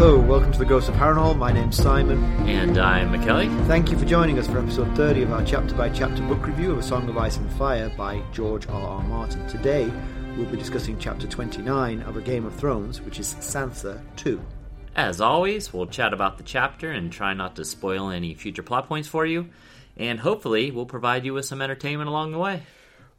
Hello, welcome to the Ghost of Harrenhal. My name's Simon. And I'm McKelly. Thank you for joining us for episode 30 of our chapter by chapter book review of A Song of Ice and Fire by George R. R. Martin. Today, we'll be discussing chapter 29 of A Game of Thrones, which is Sansa 2. As always, we'll chat about the chapter and try not to spoil any future plot points for you. And hopefully, we'll provide you with some entertainment along the way.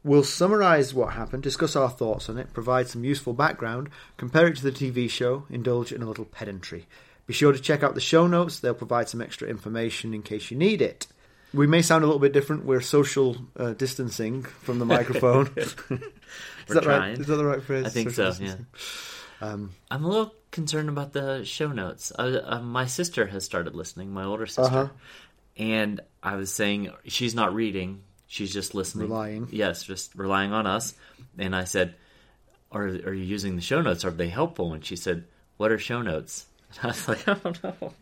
We'll summarise what happened, discuss our thoughts on it, provide some useful background, compare it to the TV show, indulge in a little pedantry. Be sure to check out the show notes, they'll provide some extra information in case you need it. We may sound a little bit different, we're social uh, distancing from the microphone. is, We're that trying. right? is that the right phrase? I think Social so, yeah. Um, I'm a little concerned about the show notes. Uh, uh, my sister has started listening, my older sister. Uh-huh. And I was saying she's not reading, she's just listening. Relying. Yes, just relying on us. And I said, are, are you using the show notes? Are they helpful? And she said, What are show notes? And I was like, I don't know.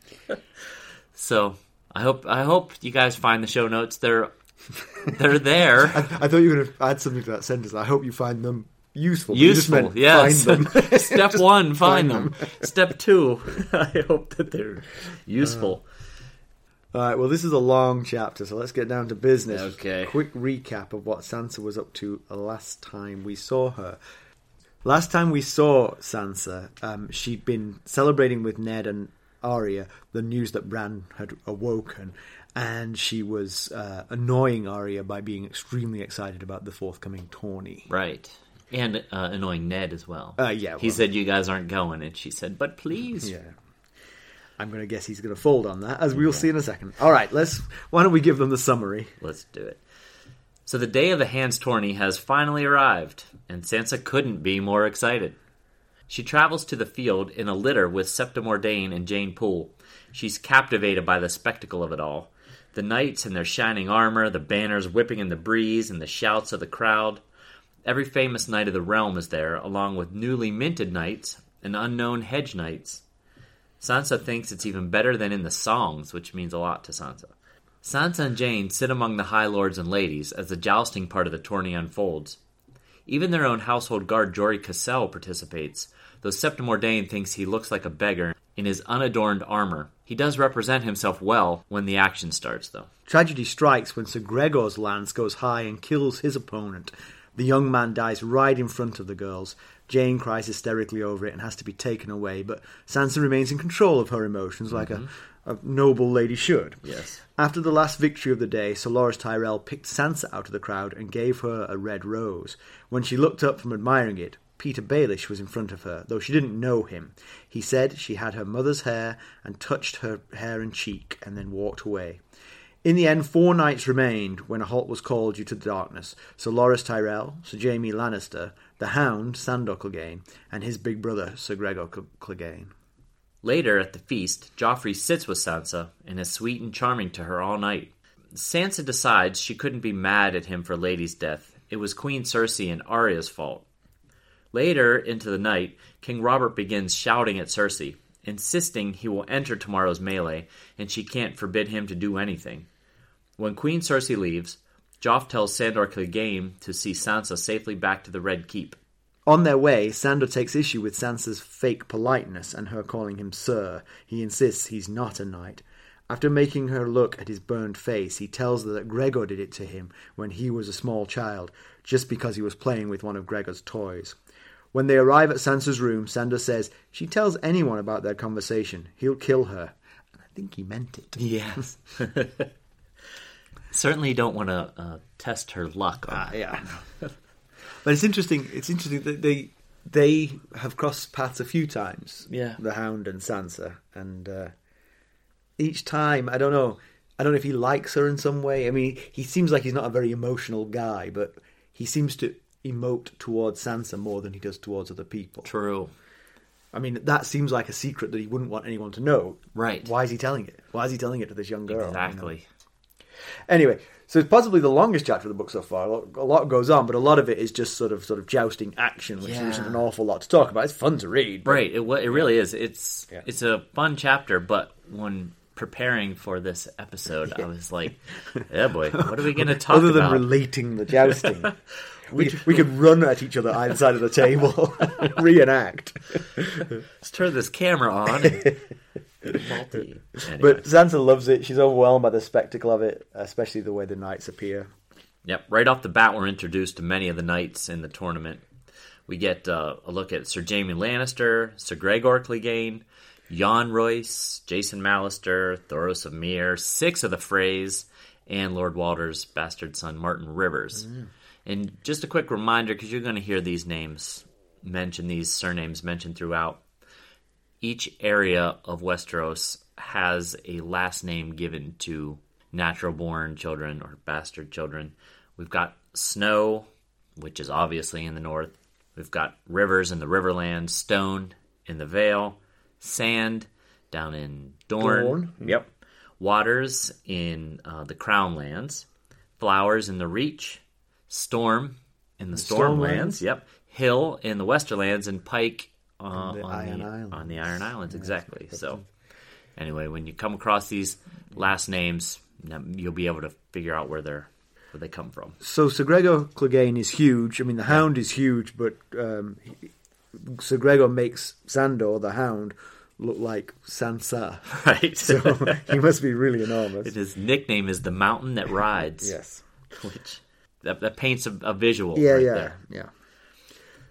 so I hope I hope you guys find the show notes. They're they're there. I, I thought you were going to add something to that sentence. I hope you find them useful. Useful, yes. Find them. Step one, find find them. Step two, I hope that they're uh, useful. All right, well, this is a long chapter, so let's get down to business. Okay. Quick recap of what Sansa was up to last time we saw her. Last time we saw Sansa, um, she'd been celebrating with Ned and Arya the news that Bran had awoken, and she was uh, annoying Arya by being extremely excited about the forthcoming tourney. Right. And uh, annoying Ned as well. Uh, yeah, He well- said, You guys aren't going. And she said, But please. Yeah. I'm going to guess he's going to fold on that, as we'll see in a second. All right, let's. Why don't we give them the summary? Let's do it. So the day of the Hands tourney has finally arrived, and Sansa couldn't be more excited. She travels to the field in a litter with Septa Mordane and Jeyne Poole. She's captivated by the spectacle of it all. The knights in their shining armor, the banners whipping in the breeze, and the shouts of the crowd. Every famous knight of the realm is there, along with newly minted knights and unknown hedge knights. Sansa thinks it's even better than in the songs, which means a lot to Sansa. Sansa and Jeyne sit among the high lords and ladies as the jousting part of the tourney unfolds. Even their own household guard Jory Cassel participates, though Septa Mordane thinks he looks like a beggar in his unadorned armor. He does represent himself well when the action starts, though. Tragedy strikes when Sir Gregor's lance goes high and kills his opponent. The young man dies right in front of the girls. Jeyne cries hysterically over it and has to be taken away, but Sansa remains in control of her emotions like a, mm-hmm. a noble lady should. Yes. After the last victory of the day, Sir Loras Tyrell picked Sansa out of the crowd and gave her a red rose. When she looked up from admiring it, Petyr Baelish was in front of her, though she didn't know him. He said she had her mother's hair and touched her hair and cheek and then walked away. In the end, four knights remained when a halt was called due to the darkness. Sir Loras Tyrell, Sir Jaime Lannister, the Hound, Sandor Clegane, and his big brother, Sir Gregor Cl- Clegane. Later at the feast, Joffrey sits with Sansa and is sweet and charming to her all night. Sansa decides she couldn't be mad at him for Lady's death. It was Queen Cersei and Arya's fault. Later into the night, King Robert begins shouting at Cersei, insisting he will enter tomorrow's melee and she can't forbid him to do anything. When Queen Cersei leaves, Joff tells Sandor Clegane to see Sansa safely back to the Red Keep. On their way, Sandor takes issue with Sansa's fake politeness and her calling him Sir. He insists he's not a knight. After making her look at his burned face, he tells her that Gregor did it to him when he was a small child, just because he was playing with one of Gregor's toys. When they arrive at Sansa's room, Sandor says, she tells anyone about their conversation, he'll kill her. And I think he meant it. Yes. Certainly don't want to uh, test her luck on Ah, yeah. but it's interesting. It's interesting that they they have crossed paths a few times. Yeah. the Hound and Sansa, and uh, each time I don't know. I don't know if he likes her in some way. I mean, he seems like he's not a very emotional guy, but he seems to emote towards Sansa more than he does towards other people. True. I mean, that seems like a secret that he wouldn't want anyone to know. Right. Why is he telling it? Why is he telling it to this young girl? you know? Exactly. Anyway, so it's possibly the longest chapter of the book so far. A lot, a lot goes on, but a lot of it is just sort of sort of jousting action, which Yeah. isn't an awful lot to talk about. It's fun to read. but- Right. It it really is. It's Yeah. it's a fun chapter, but when preparing for this episode, I was like, "Yeah, boy, what are we going to talk about? Other than about?" relating the jousting, we, we could run at each other either side of the table, reenact. Let's turn this camera on. and- Anyway. But Sansa loves it. She's overwhelmed by the spectacle of it, especially the way the knights appear. Yep, right off the bat, we're introduced to many of the knights in the tournament. We get uh, a look at Sir Jaime Lannister, Sir Gregor Clegane, Jon Royce, Jason Mallister, Thoros of Myr, six of the Freys, and Lord Walder's bastard son, Martyn Rivers. And just a quick reminder, because you're going to hear these names mentioned, these surnames mentioned throughout. Each area of Westeros has a last name given to natural born children or bastard children. We've got Snow, which is obviously in the north. We've got Rivers in the Riverlands, Stone in the Vale, Sand down in Dorne. Dorne. Yep. Waters in uh, the Crown Lands, Flowers in the Reach, Storm in the, Storm Stormlands. Lands. Yep. Hill in the Westerlands, and Pike uh, on, the the, Iron Islands. on the Iron Islands. exactly. So, anyway, when you come across these last names, you'll be able to figure out where they're where they come from. So Sir Gregor Clegane is huge. I mean, the Hound is huge, but um, he, Sir Gregor makes Sandor, the Hound, look like Sansa. Right. So he must be really enormous. His nickname is the Mountain That Rides. Yes. Which that, that paints a, a visual. Yeah, right yeah, there. yeah.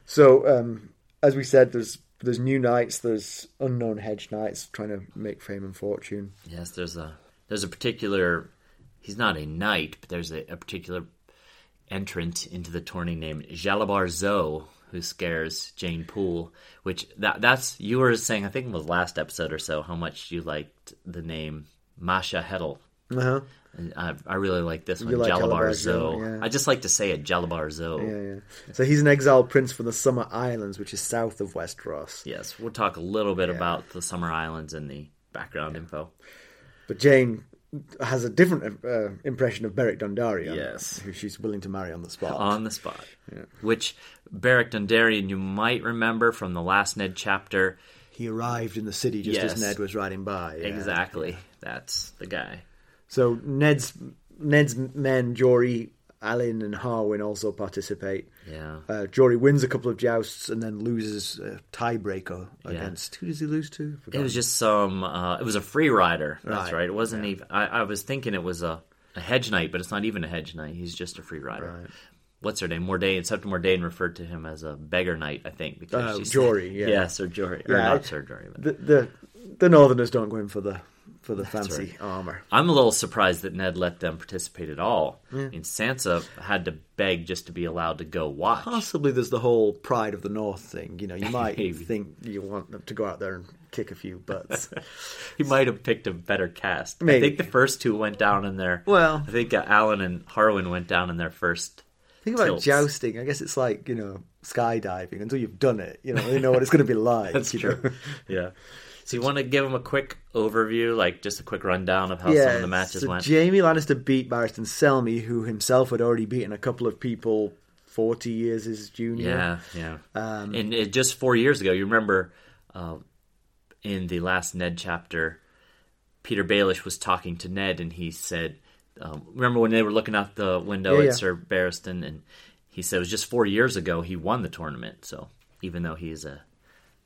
So, um, as we said, there's there's new knights, there's unknown hedge knights trying to make fame and fortune. Yes, there's a there's a particular. He's not a knight, but there's a, a particular entrant into the tourney named Jalabhar Xho, who scares Jeyne Poole. Which that that's you were saying. I think it was last episode or so how much you liked the name Masha Heddle. Uh-huh. And I, I really like this one, You like Jalabhar. Xho, yeah. I just like to say it, Jalabhar Xho. Yeah, yeah. So he's an exiled prince from the Summer Islands, which is south of Westeros. Yes, we'll talk a little bit about the Summer Islands and the background info. But Jeyne has a different uh, impression of Beric Dondarrion. Yes. Who she's willing to marry on the spot. on the spot. Which Beric Dondarrion, you might remember from the last Ned chapter. he arrived in the city just as Ned was riding by. yeah. Exactly, that's the guy. So Ned's Ned's men, Jory, Alyn, and Harwin also participate. Yeah, Uh, Jory wins a couple of jousts and then loses a tiebreaker against who does he lose to? it was just some. Uh, it was a free rider. That's Right, right. It wasn't even. I, I was thinking it was a, a hedge knight, but it's not even a hedge knight. He's just a free rider. Right. What's her name? Mordane. Septa Mordane referred to him as a beggar knight. I think because Uh, she said- Jory, yeah. yeah, Sir Jory, or not Sir Jory. But the, the the Northerners don't go in for the for the fancy armor. I'm a little surprised that Ned let them participate at all. I mean, Sansa had to beg just to be allowed to go watch. Possibly there's the whole pride of the North thing. You know, you might think you want them to go out there and kick a few butts. He might have picked a better cast. I think the first two went down in their. Well- I think uh, Alyn and Harwin went down in their first. Think about Tilts. jousting. I guess it's like you know skydiving. Until you've done it, you know, you know what it's going to be like. That's true. know? yeah. So you want to give them a quick overview, like just a quick rundown of how some of the matches so went? Jaime Lannister beat Barristan Selmy, who himself had already beaten a couple of people forty years his junior. yeah, yeah. Um, and it, just four years ago, you remember uh, in the last Ned chapter, Petyr Baelish was talking to Ned, and he said, um, "Remember when they were looking out the window Yeah, at yeah. Sir Barristan?" And he said it was just four years ago he won the tournament. So even though he's a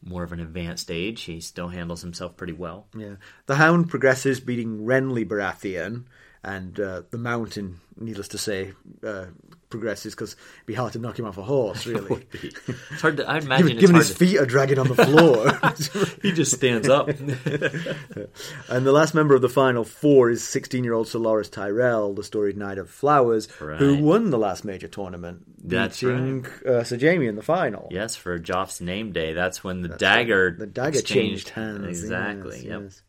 more of an advanced age, he still handles himself pretty well. Yeah. The Hound progresses, beating Renly Baratheon, and uh, the Mountain, needless to say, uh, progresses because it'd be hard to knock him off a horse, really. It's hard to. I imagine Given, it's given hard his to, feet are dragging on the floor. he just stands up. and the last member of the final four is 16 year old Ser Loras Tyrell, the storied Knight of Flowers, who won the last major tournament, That's beating uh, Sir Jaime in the final. yes, for Joff's name day, that's when the dagger The dagger exchanged changed hands. Exactly. yes, yep. yes.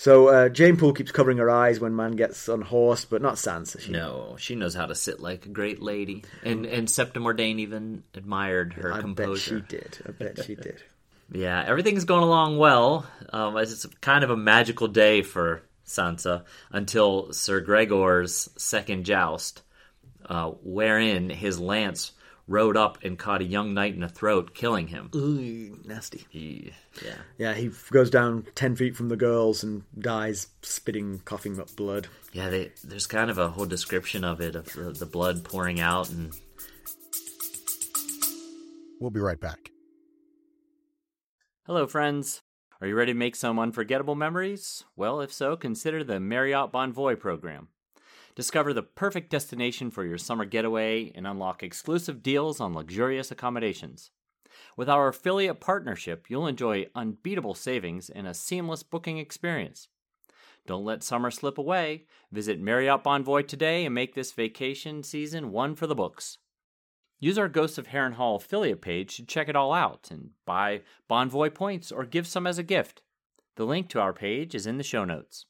So uh, Jeyne Poole keeps covering her eyes when man gets unhorsed, but not Sansa. She, No, she knows how to sit like a great lady, and and Septa Mordane even admired her composure. I bet she did. I bet she did. Yeah, everything's going along well. Um, it's kind of a magical day for Sansa until Sir Gregor's second joust, uh, wherein his lance rode up and caught a young knight in the throat, killing him. Ooh, nasty. He- yeah. Yeah, he goes down ten feet from the girls and dies, spitting, coughing up blood. Yeah, they, there's kind of a whole description of it, of the, the blood pouring out, and We'll be right back. Hello, friends. Are you ready to make some unforgettable memories? Well, if so, consider the Marriott Bonvoy program. Discover the perfect destination for your summer getaway and unlock exclusive deals on luxurious accommodations. With our affiliate partnership, you'll enjoy unbeatable savings and a seamless booking experience. Don't let summer slip away. Visit Marriott Bonvoy today and make this vacation season one for the books. Use our Ghosts of Harrenhal affiliate page to check it all out and buy Bonvoy points or give some as a gift. The link to our page is in the show notes.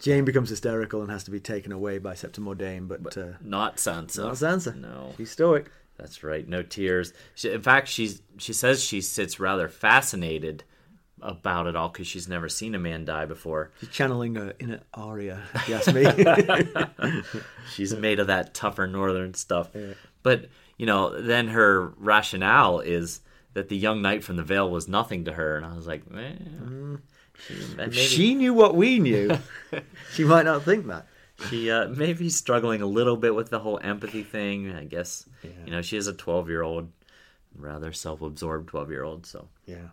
Jeyne becomes hysterical and has to be taken away by Septa Mordane, but, uh, not Sansa. not Sansa. No. She's stoic. That's right. No tears. She, in fact, she's she says she sits rather fascinated about it all because she's never seen a man die before. She's channeling her inner Arya, if you ask me. She's made of that tougher northern stuff. But you know, then her rationale is that the young knight from the Vale was nothing to her, and I was like, man, she, maybe she knew what we knew. she might not think that. she uh, maybe struggling a little bit with the whole empathy thing. I guess you know she is a twelve year old, rather self absorbed twelve year old. So Yeah,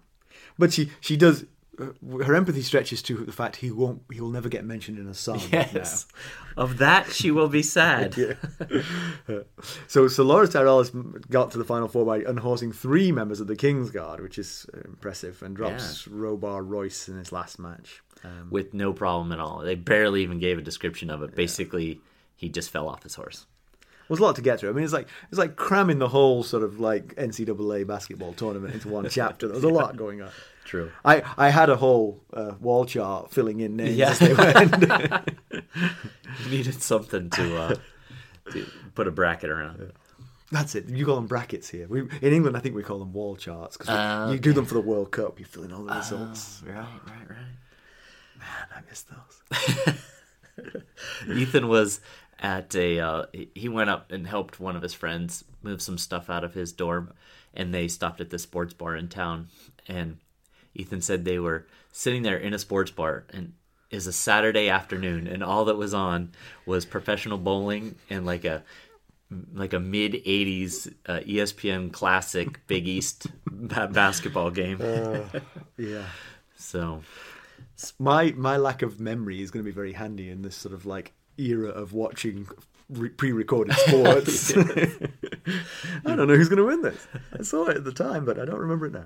but she she does. Her empathy stretches to the fact he won't. He will never get mentioned in a song. yes, of that she will be sad. now. So, so Loras Tyrell has got to the final four by unhorsing three members of the King's Guard, which is uh, impressive, and drops Robar Royce in his last match. Um, with no problem at all. They barely even gave a description of it. Basically, he just fell off his horse. Was a lot to get through. I mean, it's like it's like cramming the whole sort of like NCAA basketball tournament into one chapter. There was a lot going on. True. I, I had a whole uh, wall chart filling in names Yeah. as they went. Needed something to, uh, to put a bracket around. That's it. You call them brackets here. We, in England, I think we call them wall charts because Ah, you do them for the World Cup. You fill in all the results. Right, right, right. Man, I miss those. Ethan was at a. Uh, he- went up and helped one of his friends move some stuff out of his dorm, and they stopped at the sports bar in town. And Ethan said they were sitting there in a sports bar, and is a Saturday afternoon, and all that was on was professional bowling and like a like a mid '80s uh, ESPN classic Big East ba- basketball game. Yeah. so My my lack of memory is going to be very handy in this sort of like era of watching re- pre-recorded sports. I don't know who's going to win this. I saw it at the time, but I don't remember it now.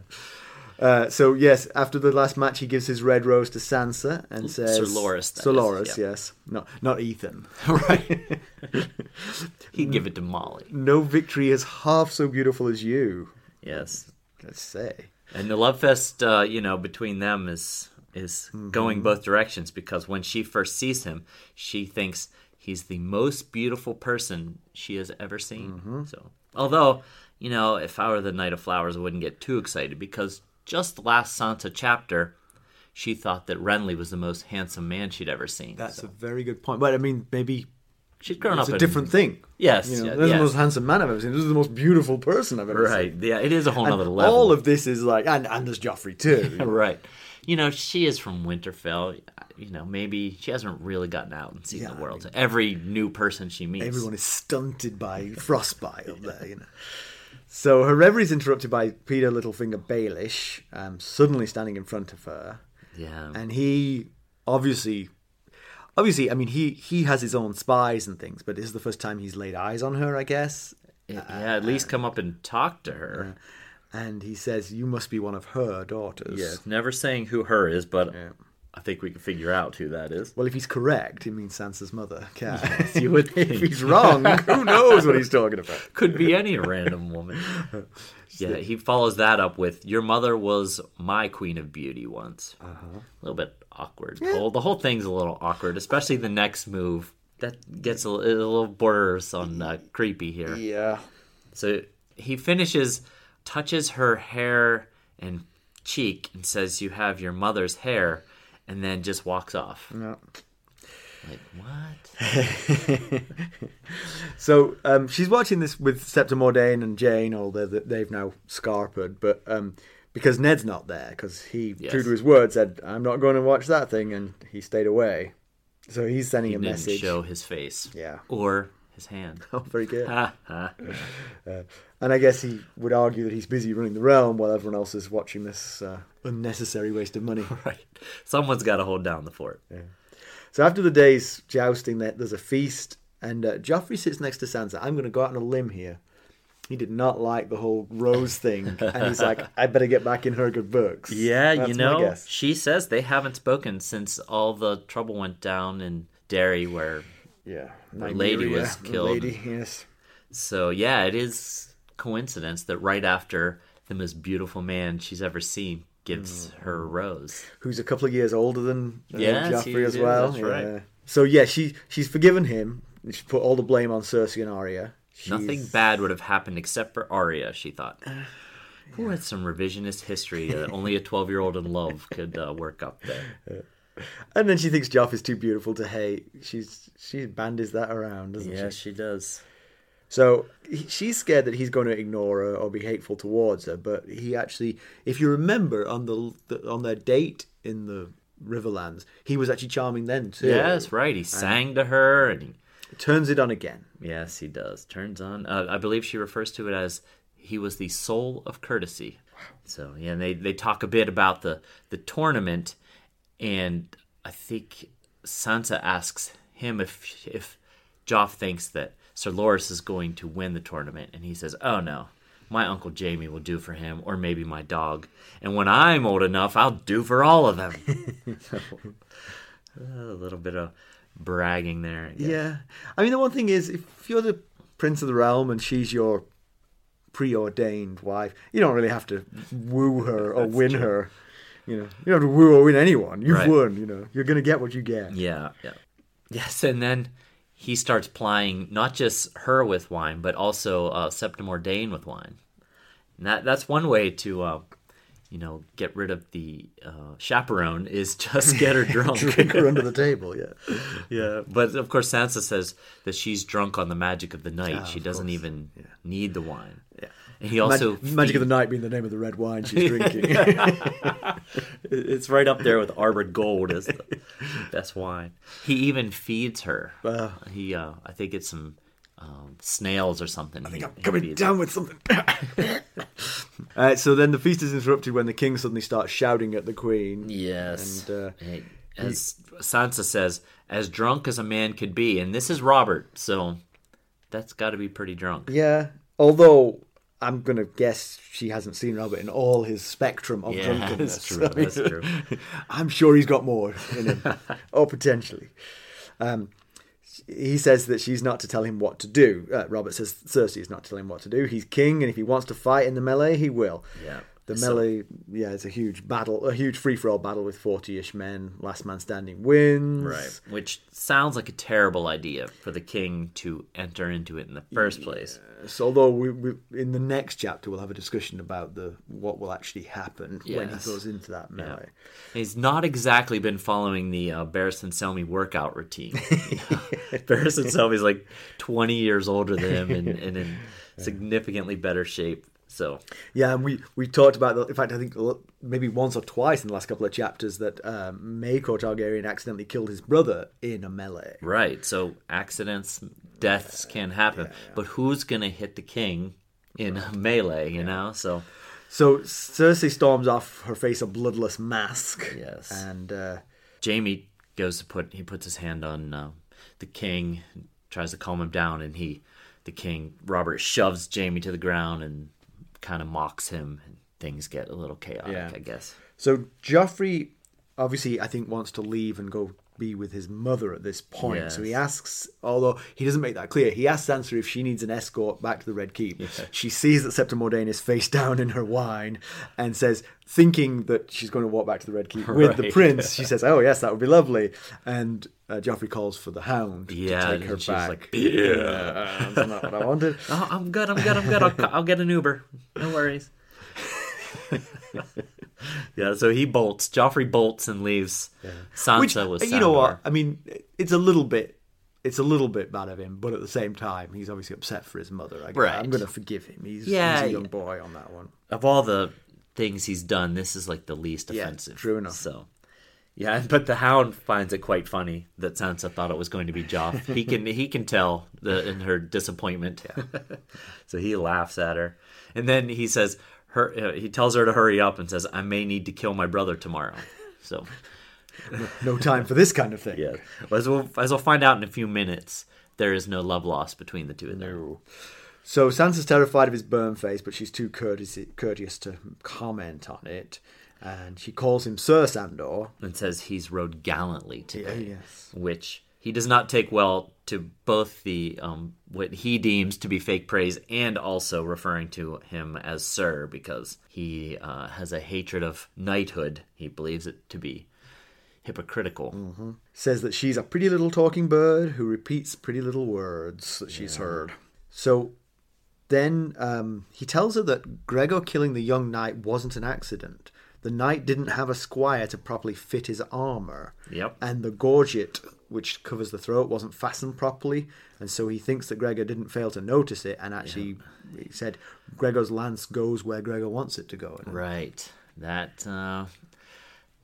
Uh, so yes, after the last match, he gives his red rose to Sansa and says, Sir Loras, Sir Loras, yeah. yes, not not Ethan. right, he'd give it to Molly. No victory is half so beautiful as you. Yes, Let's say. And the love fest, uh, you know, between them is is going mm-hmm. both directions because when she first sees him, she thinks he's the most beautiful person she has ever seen. Mm-hmm. So, although, you know, if I were the Knight of Flowers, I wouldn't get too excited because just last Sansa chapter, she thought that Renly was the most handsome man she'd ever seen. That's So a very good point. But I mean, maybe she's grown it's up a in- different thing. Yes, You know, yeah, this is yes. the most handsome man I've ever seen. This is the most beautiful person I've ever seen. Right. Yeah, it is a whole And other level. all of this is like, and, and there's Joffrey too. right. You know, she is from Winterfell. You know, maybe she hasn't really gotten out and seen Yeah, the I world. Every new person she meets. Everyone is stunted by frostbite up there, you know. So her reverie is interrupted by Peter Littlefinger Baelish, um, suddenly standing in front of her, Yeah. and he obviously, obviously, I mean, he he has his own spies and things, but this is the first time he's laid eyes on her, I guess. yeah, at least come up and talk to her. And he says, "You must be one of her daughters." Yes, Never saying who her is, but Yeah. I think we can figure out who that is. Well, if he's correct, it means Sansa's mother. Cat. you would if he's wrong, who knows what he's talking about? Could be any random woman. Yeah, he follows that up with "Your mother was my queen of beauty once." Uh-huh. A little bit awkward. The, whole, the whole thing's a little awkward, especially the next move. That gets a, a little borders on uh, creepy here. Yeah. So he finishes, touches her hair and cheek, and says, "You have your mother's hair," and then just walks off. No. Like what? So um, she's watching this with Septa Mordane and Jeyne, although they- they've now scarpered, but um, because Ned's not there, because he, Yes. true to his word, said, I'm not going to watch that thing, and he stayed away. So he's sending He a didn't message. show his face. Yeah. Or his hand. Oh, very good. Ha, ha. And I guess he would argue that he's busy running the realm while everyone else is watching this uh, unnecessary waste of money. right. Someone's got to hold down the fort. So after the day's jousting, there's a feast, and uh, Joffrey sits next to Sansa. I'm going to go out on a limb here. He did not like the whole rose thing, and he's like, "I better get back in her good books." Yeah, That's you know, she says they haven't spoken since all the trouble went down in Darry, where. Yeah, The lady was killed. Lady, yes. So yeah, it is coincidence that right after the most beautiful man she's ever seen gives her a rose. Who's a couple of years older than uh, Joffrey as well. that's right. So yeah, she she's forgiven him. She put all the blame on Cersei and Arya. She's- Nothing bad would have happened except for Arya, she thought. Who had some revisionist history that only a 12 year old in love could uh, work up there? And then she thinks Joff is too beautiful to hate. She's she bandies that around, doesn't she? Yes, she does. So he, she's scared that he's going to ignore her or be hateful towards her. But he actually, if you remember, on the, the on their date in the Riverlands, he was actually charming then too. Yes, right. He sang to her and he, turns it on again. Yes, he does. Turns on. Uh, I believe she refers to it as he was the soul of courtesy. So yeah, and they they talk a bit about the the tournament, and I think Sansa asks him if if Joff thinks that Sir Loras is going to win the tournament, and he says, "Oh no." My uncle Jaime will do for him, or maybe my dog. And when I'm old enough, I'll do for all of them. A little bit of bragging there. I. Yeah. I mean, the one thing is, if you're the prince of the realm and she's your preordained wife, you don't really have to woo her or win her. You know, you don't have to woo or win anyone. You've Right. won. You know, you're gonna get what you get. Yeah, yeah. Yes, and then he starts plying not just her with wine, but also uh, Septa Mordane with wine. And that that's one way to, uh, you know, get rid of the uh, chaperone is just get her drunk. Drink her under the table. Yeah. yeah, but of course Sansa says that she's drunk on the magic of the night. Ah, she doesn't course. even need the wine. Yeah. And he also Mag- Magic of the Night being the name of the red wine she's drinking. It's right up there with Arbor Gold as the best wine. He even feeds her. Wow. He, uh, I think it's some um, snails or something. I think I'm coming down with something. uh, so then the feast is interrupted when the king suddenly starts shouting at the queen. Yes. And, uh, Hey, as Sansa says, as drunk as a man could be, and this is Robert, so that's got to be pretty drunk. Yeah. Although I'm gonna guess she hasn't seen Robert in all his spectrum of Yeah, drunkenness. that's true. That's true. I'm sure he's got more in him, or potentially. Um, he says that she's not to tell him what to do. Uh, Robert says Cersei is not to tell him what to do. He's king, and if he wants to fight in the melee, he will. Yeah. The So- melee, yeah, it's a huge battle, a huge free for all battle with forty-ish men. Last man standing wins. Right. Which sounds like a terrible idea for the king to enter into it in the first place. So although we, we in the next chapter we'll have a discussion about the what will actually happen when he goes into that Yeah. melee. He's not exactly been following the uh, Barristan Selmy workout routine. Barristan Selmy's like 20 years older than him and, and in significantly better shape. So, Yeah, and we we talked about the, in fact I think maybe once or twice in the last couple of chapters that um, Maekar Targaryen accidentally killed his brother in a melee. right. So, accidents, deaths can happen. But who's going to hit the king in a melee, you know? So, So Cersei storms off, her face a bloodless mask. Yes. and uh, Jaime goes to put, he puts his hand on uh, the king, tries to calm him down, and he, the king, Robert, shoves Jaime to the ground and kind of mocks him. And things get a little chaotic, Yeah. I guess. so Joffrey obviously I think wants to leave and go be with his mother at this point. So he asks, although he doesn't make that clear, he asks Sansa if she needs an escort back to the Red Keep. She sees that Septa Mordane is face down in her wine and says, thinking that she's going to walk back to the Red Keep with the prince, she says, "Oh yes, that would be lovely." And uh, Joffrey calls for the Hound Yeah, to take her she's back. like, yeah, that's not what I wanted. Oh, I'm good. I'm good. I'm good. I'll, I'll get an Uber. No worries. yeah. So he bolts. Joffrey bolts and leaves Sansa Which with uh, you know what? I mean, it's a little bit. It's a little bit bad of him, but at the same time, he's obviously upset for his mother. I, Right. I'm going to forgive him. He's, Yeah, he's a young boy on that one. Of all the things he's done, this is like the least Yeah, offensive. true enough. So. Yeah, but the Hound finds it quite funny that Sansa thought it was going to be Joff. He can he can tell the in her disappointment. yeah. so he laughs at her, and then he says, "Her." Uh, he tells her to hurry up and says, "I may need to kill my brother tomorrow." So No time for this kind of thing. Yeah. As we'll, as we'll find out in a few minutes, there is no love lost between the two of them. No. So Sansa's terrified of his burn face, but she's too courteous, courteous to comment on it. And she calls him Sir Sandor. And says he's rode gallantly today. yes. Which he does not take well to both the um, what he deems to be fake praise and also referring to him as Sir because he uh, has a hatred of knighthood. He believes it to be hypocritical. Says that she's a pretty little talking bird who repeats pretty little words that she's heard. So then um, he tells her that Gregor killing the young knight wasn't an accident. The knight didn't have a squire to properly fit his armor. Yep. And the gorget, which covers the throat, wasn't fastened properly. And so he thinks that Gregor didn't fail to notice it. And actually, he said, Gregor's lance goes where Gregor wants it to go. Right. That uh,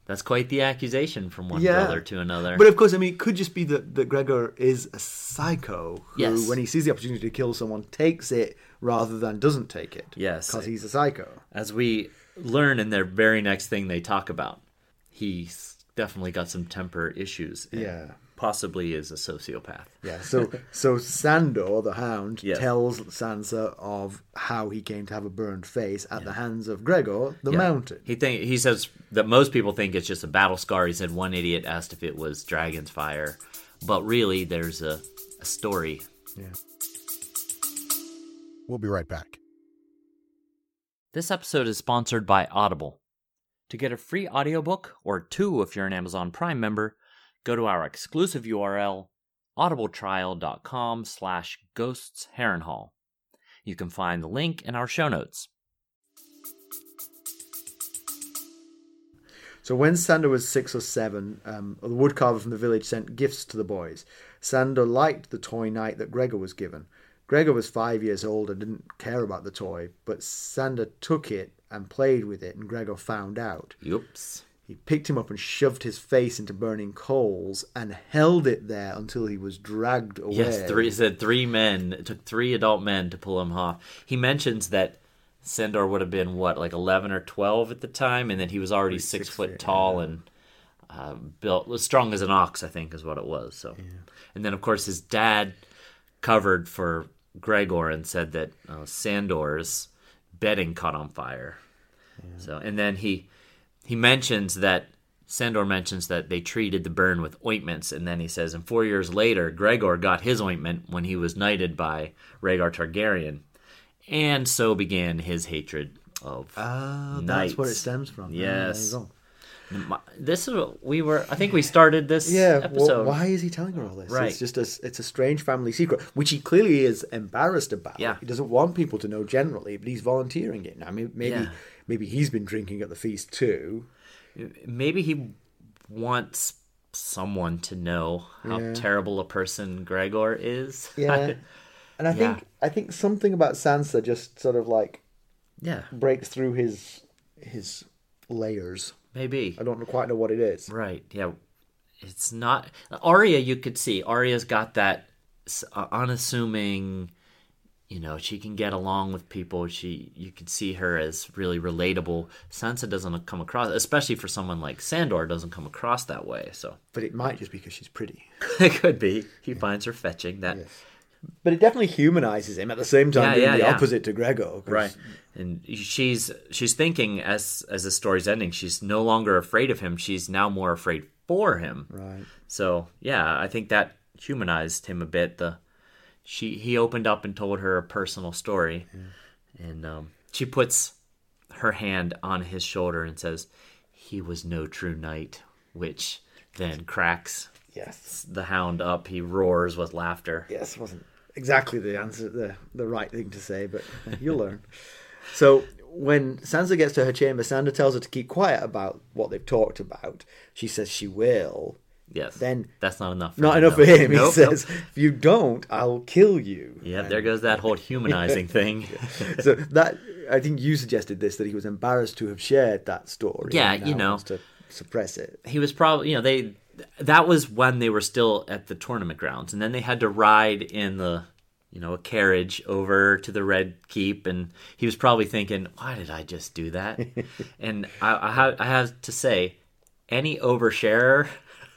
that's quite the accusation from one Yeah. brother to another. But of course, I mean, it could just be that, that Gregor is a psycho who, Yes. when he sees the opportunity to kill someone, takes it rather than doesn't take it. Yes. Because he's a psycho. as we learn in their very next thing they talk about, he's definitely got some temper issues. and Yeah. Possibly is a sociopath. Yeah. So, so Sandor, the hound, Yes. tells Sansa of how he came to have a burned face at the hands of Gregor, the mountain. He think he says that most people think it's just a battle scar. He said one idiot asked if it was dragon's fire, but really there's a, a story. Yeah. We'll be right back. This episode is sponsored by Audible. To get a free audiobook, or two if you're an Amazon Prime member, go to our exclusive URL, audibletrial.com slash ghosts Harrenhal. You can find the link in our show notes. So when Sandor was six or seven, um, the woodcarver from the village sent gifts to the boys. Sandor liked the toy knight that Gregor was given. Gregor was five years old and didn't care about the toy, but Sandor took it and played with it, and Gregor found out. Oops. He picked him up and shoved his face into burning coals and held it there until he was dragged away. Yes, three he said three men. It took three adult men to pull him off. He mentions that Sandor would have been what, like eleven or twelve at the time, and that he was already six, six foot feet, tall and uh, built as strong as an ox, I think, is what it was. So, and then of course his dad covered for Gregor and said that uh, Sandor's bedding caught on fire. So, and then he he mentions that Sandor mentions that they treated the burn with ointments, and then he says, and four years later, Gregor got his ointment when he was knighted by Rhaegar Targaryen, and so began his hatred of Ah, knights. that's where it stems from. Ah, Yes. there you go. My- This is what we were. I think we started this Yeah, episode. well, why is he telling her all this? Right. It's just a, it's a strange family secret, which he clearly is embarrassed about. Yeah. He doesn't want people to know generally, but he's volunteering it now. I mean, maybe, Yeah. Maybe he's been drinking at the feast too. Maybe he wants someone to know how Yeah. terrible a person Gregor is. Yeah. and I Yeah. think I think something about Sansa just sort of like yeah, breaks through his his layers. maybe. I don't quite know what it is. Right. Yeah. It's not Arya. You could see Arya's got that uh, unassuming. You know, she can get along with people. She, you could see her as really relatable. Sansa doesn't come across, especially for someone like Sandor, doesn't come across that way. So But it might just be because she's pretty. it could be he finds her fetching. That But it definitely humanizes him at the same time Yeah, being yeah, the yeah. opposite to Gregor. right and she's she's thinking as as the story's ending she's no longer afraid of him she's now more afraid for him. Right. So yeah, I think that humanized him a bit. The she he opened up and told her a personal story, and um, she puts her hand on his shoulder and says, "He was no true knight," which then cracks Yes. the hound up. He roars with laughter. Yes, wasn't exactly the answer, the the right thing to say, but you'll learn. So when Sansa gets to her chamber, Sandor tells her to keep quiet about what they've talked about. She says she will. Yes. Then- that's not enough. For Not him, enough though. for him. Nope, he nope. says, "If you don't, I'll kill you." Yeah, there goes that whole humanizing thing. so that I think you suggested this that he was embarrassed to have shared that story. Yeah, you know. to suppress it. he was probably you know they that was when they were still at the tournament grounds and then they had to ride in the you know a carriage over to the red keep and he was probably thinking why did i just do that and I, I, have, I have to say any oversharer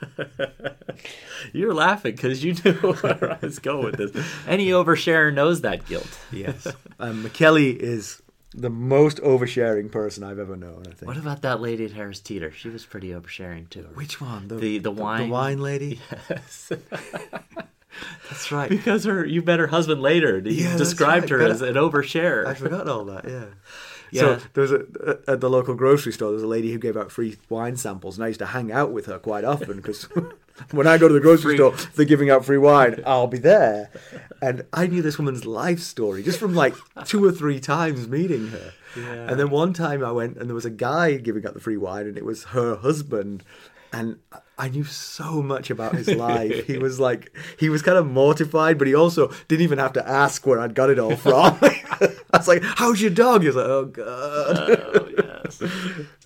you're laughing because you knew where i was going with this any oversharer knows that guilt Yes, um, McKelly is the most oversharing person I've ever known. I think. what about that lady at harris teeter she was pretty oversharing too Which one? The The- the wine- The wine lady. yes That's right. Because her, you met her husband later. and He Yeah, described right, her as an oversharer. I forgot all that. Yeah. Yeah. So there was a at the local grocery store. There's a lady who gave out free wine samples, and I used to hang out with her quite often because when I go to the grocery store, they're giving out free wine. I'll be there, and I knew this woman's life story just from like two or three times meeting her. Yeah. And then one time I went, and there was a guy giving out the free wine, and it was her husband. And I knew so much about his life. he was like, he was kind of mortified, but he also didn't even have to ask where I'd got it all from. I was like, "How's your dog?" He was like, "Oh God." oh, yes.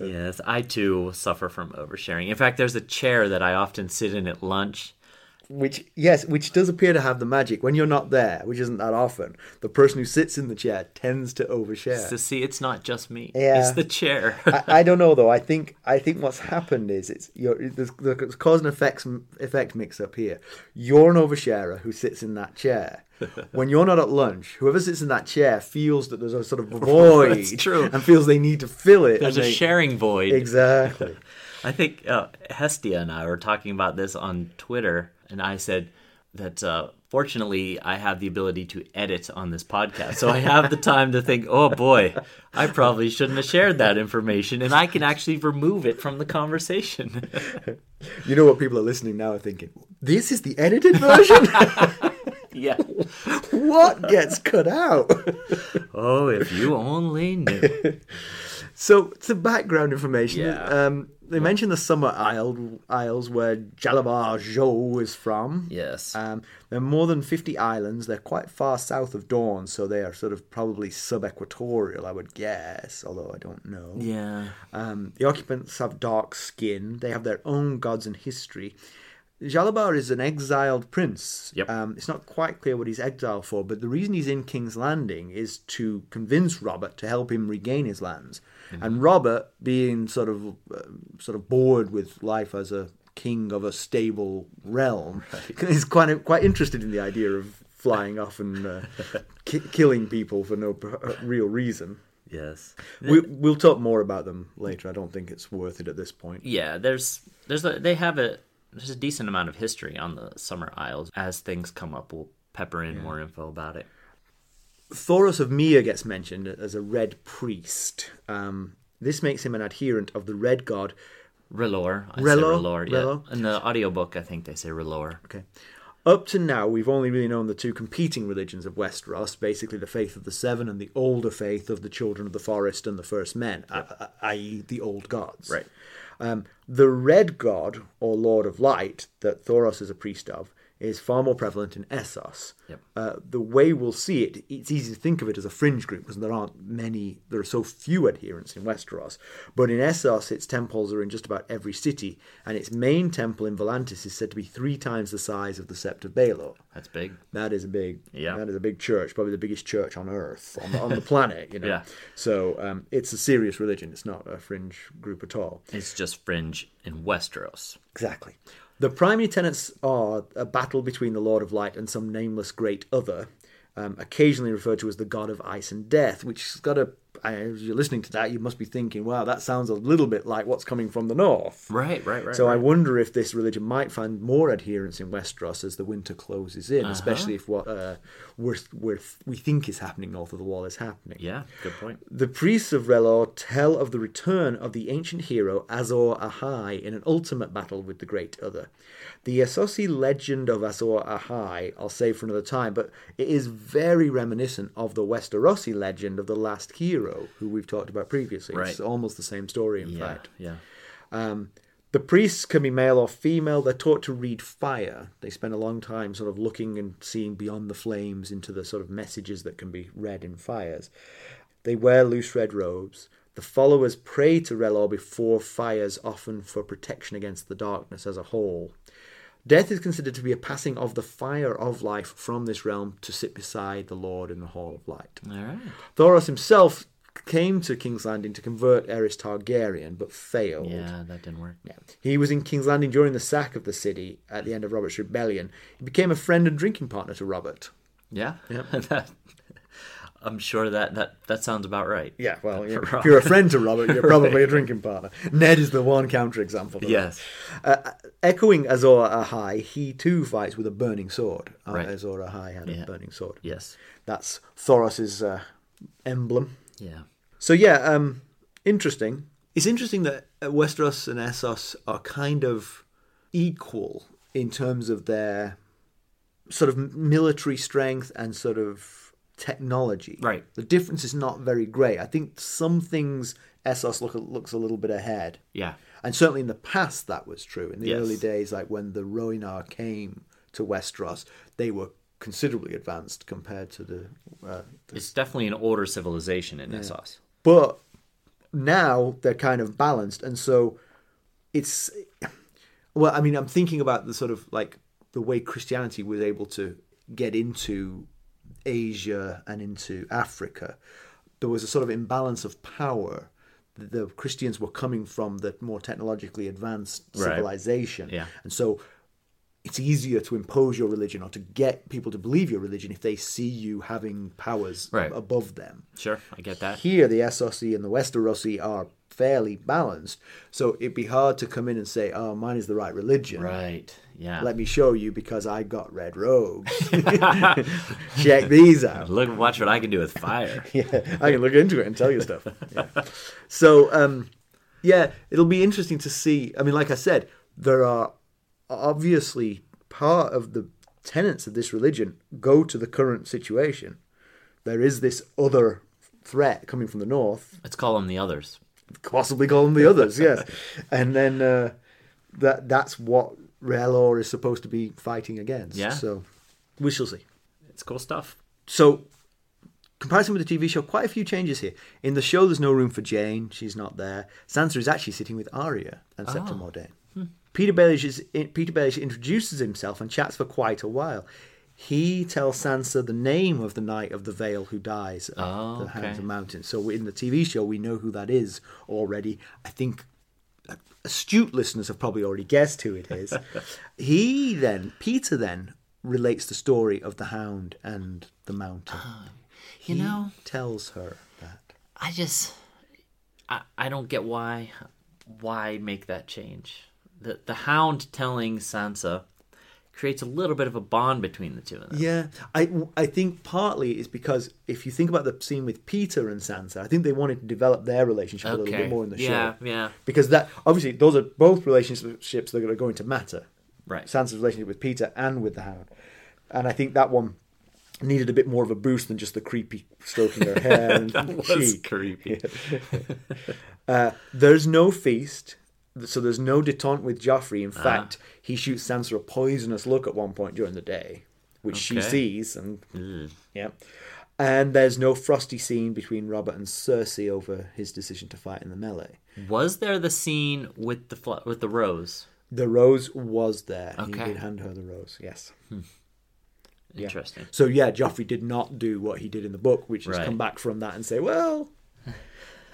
yes, I too suffer from oversharing. In fact, there's a chair that I often sit in at lunch. Which yes, which does appear to have the magic when you're not there, which isn't that often. The person who sits in the chair tends to overshare. To see, it's not just me. Yeah. It's the chair. I, I don't know though. I think I think what's happened is it's you're, there's, there's cause and effects effect mix up here. You're an oversharer who sits in that chair. When you're not at lunch, whoever sits in that chair feels that there's a sort of void, and feels they need to fill it. There's a they- sharing void. Exactly. I think uh, Hestia and I were talking about this on Twitter, and I said that uh, fortunately I have the ability to edit on this podcast, so I have the time to think. Oh boy, I probably shouldn't have shared that information, and I can actually remove it from the conversation. You know what people are listening now are thinking? This is the edited version. yeah. what gets cut out? Oh, if you only knew. So, some background information. Yeah. Um, they mention the Summer Isle, Isles where Jalabhar Xho is from. Yes. Um, there are more than 50 islands. They're quite far south of Dorne, so they are sort of probably sub-equatorial, I would guess, although I don't know. Yeah. Um, the occupants have dark skin. They have their own gods and history. Jalabhar is an exiled prince. Yep. Um, it's not quite clear what he's exiled for, but the reason he's in King's Landing is to convince Robert to help him regain his lands. And Robert, being sort of uh, sort of bored with life as a king of a stable realm, is quite quite interested in the idea of flying off and uh, ki- killing people for no pr- uh, real reason. Yes. We, we'll talk more about them later. I don't think it's worth it at this point. Yeah, there's there's a, they have a there's a decent amount of history on the Summer Isles. As things come up, we'll pepper in more info about it. Thoros of Myr gets mentioned as a red priest. Um, this makes him an adherent of the red god. R'hllor. I R'hllor? yeah. In the audiobook, I think they say R'hllor. Okay. Up to now, we've only really known the two competing religions of Westeros, basically the faith of the Seven and the older faith of the Children of the Forest and the First Men, i- i.e., the old gods. Right. Um, the red god, or Lord of Light, that Thoros is a priest of, is far more prevalent in Essos. Yep. Uh, the way we'll see it, it's easy to think of it as a fringe group because there aren't many, there are so few adherents in Westeros. But in Essos, its temples are in just about every city, and its main temple in Volantis is said to be three times the size of the Sept of Baelor. That's big. That is a big, Yeah. that is a big church, probably the biggest church on earth, on the, on the planet, you know. Yeah. So um, it's a serious religion. It's not a fringe group at all. It's just fringe in Westeros. Exactly. The primary tenets are a battle between the Lord of Light and some nameless great other, um, occasionally referred to as the God of Ice and Death, which has got a I, as you're listening to that, you must be thinking, "Wow, that sounds a little bit like what's coming from the north." Right, right, right. So I wonder if this religion might find more adherents in Westeros as the winter closes in, especially if what uh, we're, we're, we think is happening north of the wall is happening. Yeah, good point. The priests of R'hllor tell of the return of the ancient hero Azor Ahai in an ultimate battle with the Great Other. The Essosi legend of Azor Ahai I'll save for another time, but it is very reminiscent of the Westerosi legend of the last hero, who we've talked about previously. It's almost the same story, in Yeah, fact. yeah. Um, the priests can be male or female. They're taught to read fire. They spend a long time sort of looking and seeing beyond the flames into the sort of messages that can be read in fires. They wear loose red robes. The followers pray to R'hllor before fires, often for protection against the darkness as a whole. Death is considered to be a passing of the fire of life from this realm to sit beside the Lord in the Hall of Light. All right. Thoros himself came to King's Landing to convert Aerys Targaryen, but failed. Yeah, that didn't work. Yeah. He was in King's Landing during the sack of the city at the end of Robert's rebellion. He became a friend and drinking partner to Robert. Yeah. That- I'm sure that, that that sounds about right. Yeah, well, yeah, if you're a friend to Robert, you're probably a drinking partner. Ned is the one counterexample. Yes. that. Uh, echoing Azor Ahai, he too fights with a burning sword. Uh, Right. Azor Ahai had Yeah. a burning sword. Yes. That's Thoros' uh, emblem. Yeah. So yeah, um, interesting. It's interesting that uh, Westeros and Essos are kind of equal in terms of their sort of military strength and sort of technology. Right. The difference is not very great. I think some things Essos look, looks a little bit ahead. Yeah. And certainly in the past that was true. In the Yes. early days, like when the Rhoynar came to Westeros, they were considerably advanced compared to the, uh, the It's definitely an older civilization in Essos. but now they're kind of balanced and so it's well i mean i'm thinking about the sort of like the way christianity was able to get into asia and into africa there was a sort of imbalance of power the christians were coming from the more technologically advanced Right. civilization Yeah. and so it's easier to impose your religion or to get people to believe your religion if they see you having powers Right. above them Sure, I get that. here, the Essosi and the Westerosi are fairly balanced, so it'd be hard to come in and say, "Oh, mine is the right religion." Right. Yeah. Let me show you because I got red robes. Check these out. Look, watch what I can do with fire. Yeah, I can look into it and tell you stuff. Yeah. So, um, yeah, it'll be interesting to see. I mean, like I said, there are obviously part of the tenets of this religion go to the current situation. There is this other threat coming from the north Let's call them the others. possibly call them the others, yes. And then uh, that that's what R'hllor is supposed to be fighting against. Yeah. So we shall see. It's cool stuff. So comparison with the TV show, quite a few changes here. In the show, there's no room for Jeyne; she's not there. Sansa is actually sitting with Arya and Septa Mordane. Petyr Baelish is Petyr Baelish introduces himself and chats for quite a while. He tells Sansa the name of the Knight of the Vale who dies at Oh, the Hounds okay. of Mountain. So in the TV show, we know who that is already. I think astute listeners have probably already guessed who it is. he then, Petyr then, relates the story of the Hound and the Mountain. Ah, you He know, tells her that. I just I, I don't get why why make that change. The the hound telling Sansa creates a little bit of a bond between the two of them. Yeah, I, I think partly is because if you think about the scene with Petyr and Sansa, I think they wanted to develop their relationship a little bit more in the Yeah, show. yeah. Yeah. Because that obviously those are both relationships that are going to matter. Right. Sansa's relationship with Petyr and with the Hound, and I think that one needed a bit more of a boost than just the creepy stroking her hair and That was cheek. creepy. Uh, there's no feast, so there's no detente with Joffrey. Ah. In fact, he shoots Sansa a poisonous look at one point during the day, which she sees, and Ugh. yeah. And there's no frosty scene between Robert and Cersei over his decision to fight in the melee. Was there the scene with the fl- with the rose? The rose was there. He did hand her the rose, yes. Yeah. Interesting. So yeah, Joffrey did not do what he did in the book, which is Right. come back from that and say, "Well,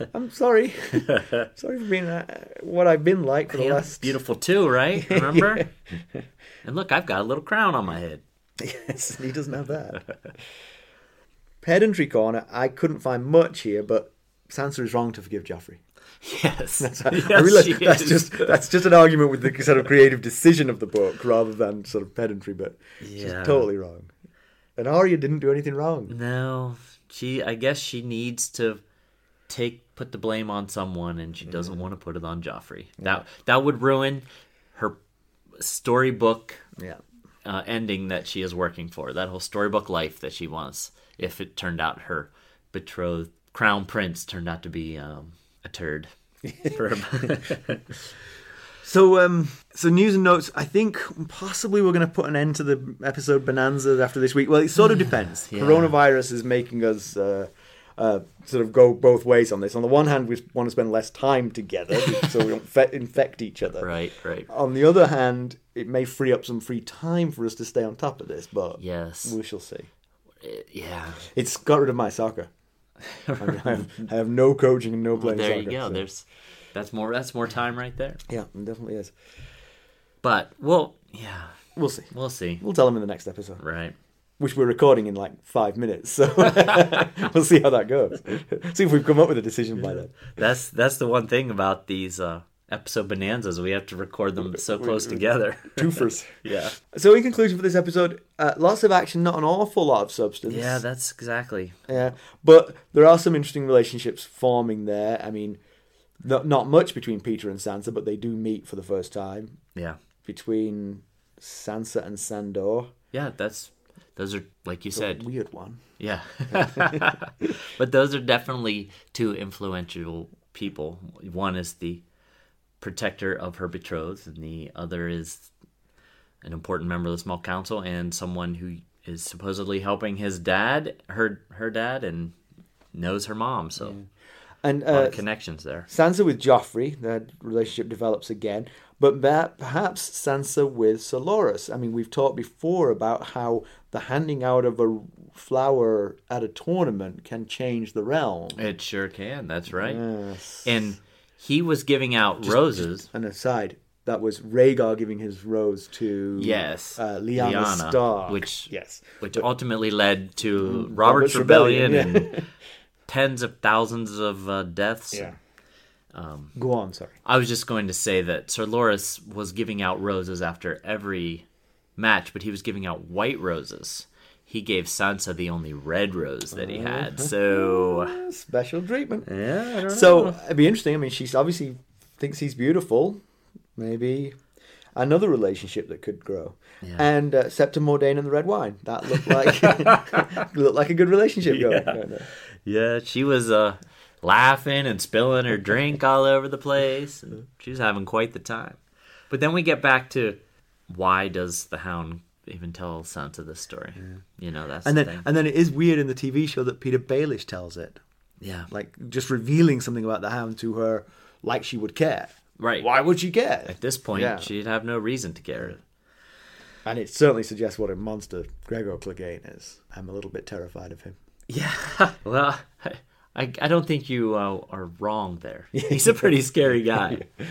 I'm sorry, sorry for being uh, what I've been like for the last." beautiful too, right? Remember? and look, I've got a little crown on my head. Yes, he doesn't have that. Pedantry corner. I couldn't find much here, but Sansa is wrong to forgive Joffrey. Yes, I Yes, realize that's is. just that's just an argument with the sort of creative decision of the book rather than sort of pedantry, but she's totally wrong. And Arya didn't do anything wrong. No, she. I guess she needs to take put the blame on someone, and she doesn't want to put it on Joffrey. That that would ruin her storybook Yeah. uh, ending that she is working for. That whole storybook life that she wants. If it turned out her betrothed crown prince turned out to be um, a turd. So, um, so news and notes. I think possibly we're going to put an end to the episode bonanza after this week. Well, it sort of depends. Yeah. Coronavirus is making us uh, uh, sort of go both ways on this. On the one hand, we want to spend less time together so we don't fe- infect each other. right, right. On the other hand, it may free up some free time for us to stay on top of this, but Yes. we shall see. Yeah. It's got rid of my soccer. I, mean, I, have, I have no coaching and no Well, playing there soccer. you go. so- There's that's more that's more time right there. yeah, it definitely is. But well, yeah, We'll see. we'll see. We'll tell them in the next episode. Right. Which we're recording in like five minutes. So we'll see how that goes. see if we've come up with a decision by then. That's that's the one thing about these uh, episode bonanzas. We have to record them so close together. Twofers. yeah. So in conclusion for this episode, uh, lots of action, not an awful lot of substance. Yeah, that's exactly. yeah, but there are some interesting relationships forming there. I mean, not not much between Petyr and Sansa, but they do meet for the first time Yeah. between Sansa and Sandor. Yeah, that's those are like you said. Weird one. Yeah. but those are definitely two influential people. One is the protector of her betrothed, and the other is an important member of the small council and someone who is supposedly helping his dad, her her dad, and knows her mom. So And uh, connections there. Sansa with Joffrey, that relationship develops again, but that perhaps Sansa with Ser Loras. I mean, we've talked before about how the handing out of a flower at a tournament can change the realm. It sure can. That's right. Yes. And he was giving out roses. An aside, that was Rhaegar giving his rose to Yes, uh, Lyanna, Lyanna, Stark, which- yes, which ultimately led to Robert's, Robert's Rebellion, Rebellion, and tens of thousands of uh, deaths. yeah. Go on, sorry. I was just going to say that Ser Loras was giving out roses after every match, but he was giving out white roses. He gave Sansa the only red rose that he had. So Special treatment. yeah, I don't So it'd be interesting. I mean, she's obviously thinks he's beautiful. Maybe another relationship that could grow. Yeah. And uh, Septa Mordane and the red wine. That looked like looked like a good relationship going. Yeah, she was uh, laughing and spilling her drink all over the place. And she was having quite the time. But then we get back to why does the Hound even tell Sansa this story? You know, that's And the then thing. and then it is weird in the TV show that Petyr Baelish tells it, yeah, like just revealing something about the Hound to her, like she would care. right. Why would she care? At this point, Yeah. she'd have no reason to care. And it certainly suggests what a monster Gregor Clegane is. I'm a little bit terrified of him. Yeah. well, I, I, don't think you uh, are wrong there. He's a pretty scary guy.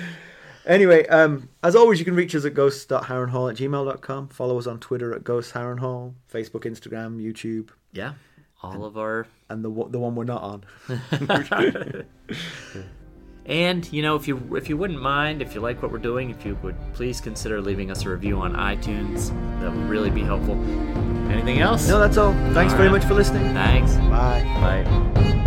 Anyway, um, as always, you can reach us at ghost.harrenhal at gmail.com. Follow us on Twitter at ghostharrenhal, Facebook, Instagram, YouTube, Yeah. All of our and the one- the one we're not on. And you know, if you if you wouldn't mind, if you like what we're doing, if you would please consider leaving us a review on iTunes, that would really be helpful. Anything else? No, that's all. Thanks All very right. much for listening. Thanks. Bye. Bye.